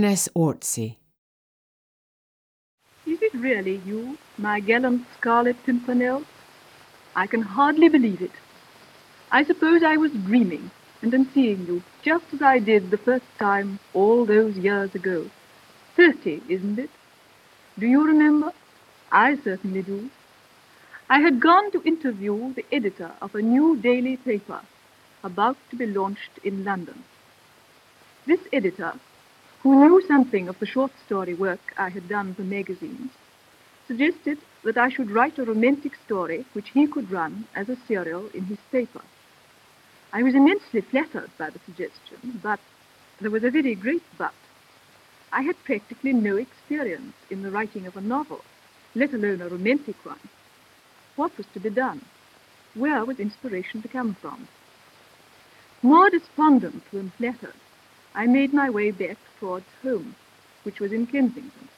Baroness Orczy. Is it really you, my gallant Scarlet Pimpernel? I can hardly believe it. I suppose I was dreaming, and am seeing you just as I did the first time all those years ago. Thirty, isn't it? Do you remember? I certainly do. I had gone to interview the editor of a new daily paper about to be launched in London. This editor, who knew something of the short story work I had done for magazines, suggested that I should write a romantic story which he could run as a serial in his paper. I was immensely flattered by the suggestion, but there was a very great but. I had practically no experience in the writing of a novel, let alone a romantic one. What was to be done? Where was inspiration to come from? More despondent than flattered, I made my way back towards home, which was in Kensington.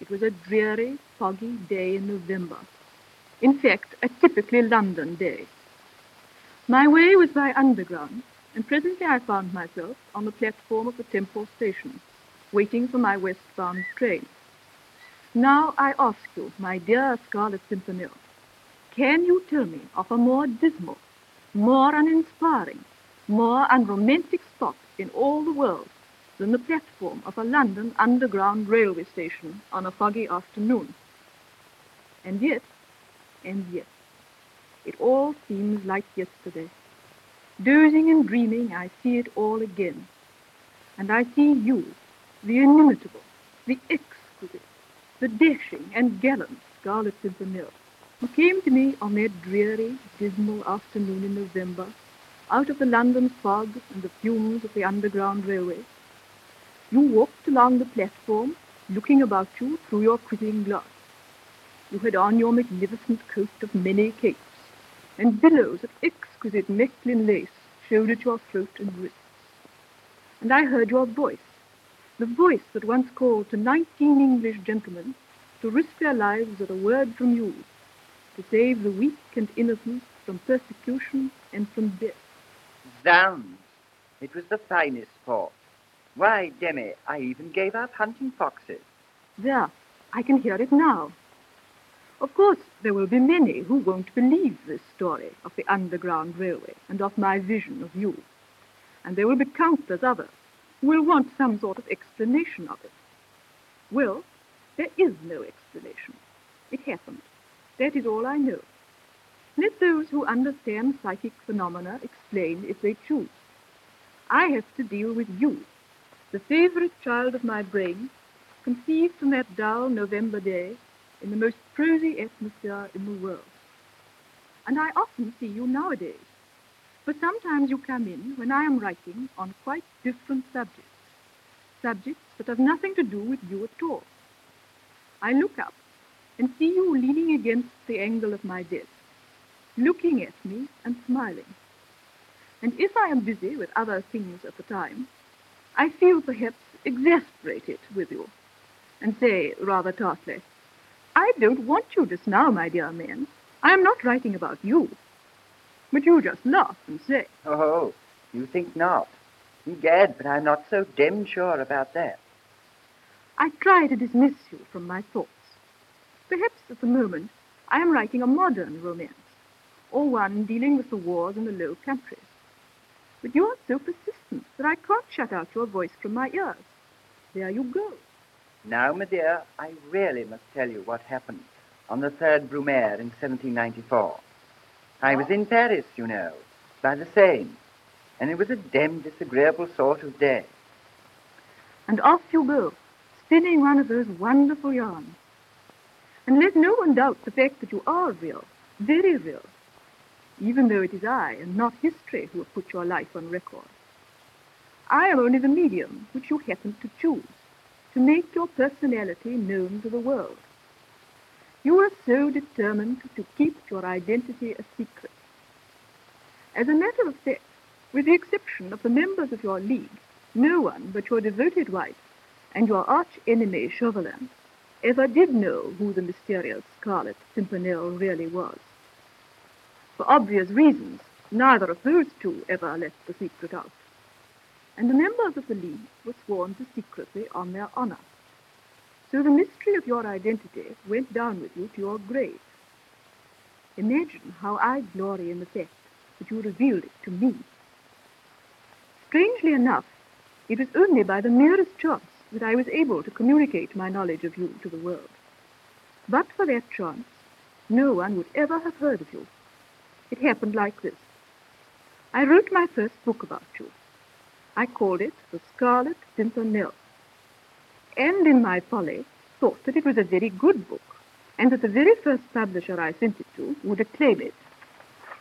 It was a dreary, foggy day in November. In fact, a typically London day. My way was by underground, and presently I found myself on the platform of the Temple station, waiting for my westbound train. Now I ask you, my dear Scarlet Pimpernel, can you tell me of a more dismal, more uninspiring, more unromantic spot in all the world than the platform of a London underground railway station on a foggy afternoon. And yet, and yet, it all seems like yesterday. Dozing and dreaming, I see it all again. And I see you, the inimitable, the exquisite, the dashing and gallant Scarlet Pimpernel, who came to me on that dreary, dismal afternoon in November out of the London fog and the fumes of the Underground Railway. You walked along the platform, looking about you through your quizzing glass. You had on your magnificent coat of many capes, and billows of exquisite Mechlin lace showed at your throat and wrists. And I heard your voice, the voice that once called to nineteen English gentlemen to risk their lives at a word from you, to save the weak and innocent from persecution and from death. Zounds! It was the finest sport. Why, Demi, I even gave up hunting foxes. There, I can hear it now. Of course, there will be many who won't believe this story of the Underground Railway and of my vision of you. And there will be countless others who will want some sort of explanation of it. Well, there is no explanation. It happened. That is all I know. Let those who understand psychic phenomena explain if they choose. I have to deal with you, the favorite child of my brain, conceived on that dull November day in the most prosy atmosphere in the world. And I often see you nowadays, for sometimes you come in when I am writing on quite different subjects, subjects that have nothing to do with you at all. I look up and see you leaning against the angle of my desk looking at me and smiling. And if I am busy with other things at the time, I feel perhaps exasperated with you, and say rather tartly, I don't want you just now, my dear man. I am not writing about you. But you just laugh and say, Oh, you think not? Egad, but I'm not so demmed sure about that. I try to dismiss you from my thoughts. Perhaps at the moment I am writing a modern romance or one dealing with the wars in the Low Countries. But you are so persistent that I can't shut out your voice from my ears. There you go. Now, my dear, I really must tell you what happened on the 3rd Brumaire in 1794. I was in Paris, you know, by the Seine, and it was a damned disagreeable sort of day. And off you go, spinning one of those wonderful yarns. And let no one doubt the fact that you are real, very real, even though it is I and not history who have put your life on record. I am only the medium which you happen to choose to make your personality known to the world. You are so determined to keep your identity a secret. As a matter of fact, with the exception of the members of your league, no one but your devoted wife and your arch enemy Chauvelin ever did know who the mysterious Scarlet Pimpernel really was. For obvious reasons, neither of those two ever let the secret out. and the members of the League were sworn to secrecy on their honor. So the mystery of your identity went down with you to your grave. Imagine how I glory in the fact that you revealed it to me. Strangely enough, it was only by the merest chance that I was able to communicate my knowledge of you to the world. But for that chance, no one would ever have heard of you. It happened like this. I wrote my first book about you. I called it The Scarlet Pimpernel, and in my folly thought that it was a very good book, and that the very first publisher I sent it to would acclaim it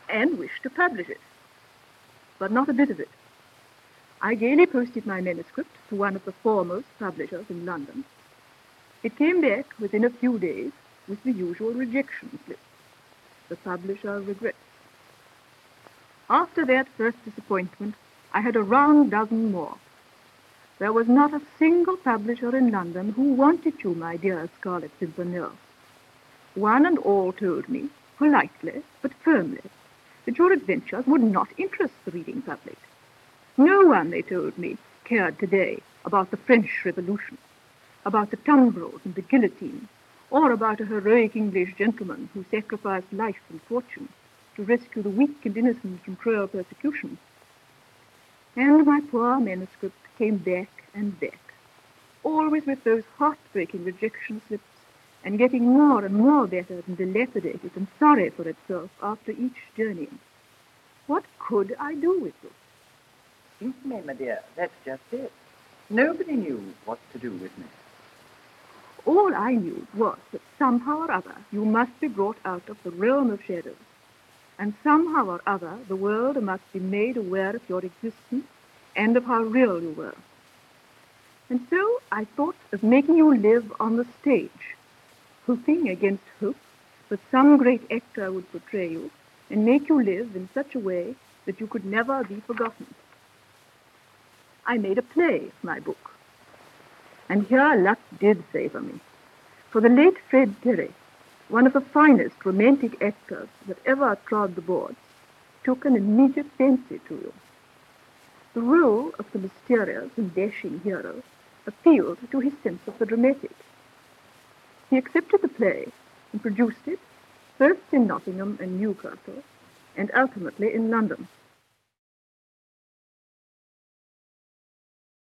and wish to publish it. But not a bit of it. I gaily posted my manuscript to one of the foremost publishers in London. It came back within a few days with the usual rejection slip. The publisher regrets. After that first disappointment, I had a round dozen more. There was not a single publisher in London who wanted you, my dear Scarlet Pimpernel. One and all told me, politely but firmly, that your adventures would not interest the reading public. No one, they told me, cared today about the French Revolution, about the tumbrils and the guillotine, or about a heroic English gentleman who sacrificed life and fortune to rescue the weak and innocent from cruel persecution. And my poor manuscript came back and back, always with those heartbreaking rejection slips, and getting more and more battered and dilapidated and sorry for itself after each journey. What could I do with you? me, my dear, that's just it. Nobody knew what to do with me. All I knew was that somehow or other you must be brought out of the realm of shadows, and somehow or other the world must be made aware of your existence and of how real you were. And so I thought of making you live on the stage, hoping against hope that some great actor would portray you and make you live in such a way that you could never be forgotten. I made a play of my book. And here luck did favor me. For the late Fred Terry, one of the finest romantic actors that ever trod the boards, took an immediate fancy to you. The role of the mysterious and dashing hero appealed to his sense of the dramatic. He accepted the play and produced it first in Nottingham and Newcastle, and ultimately in London.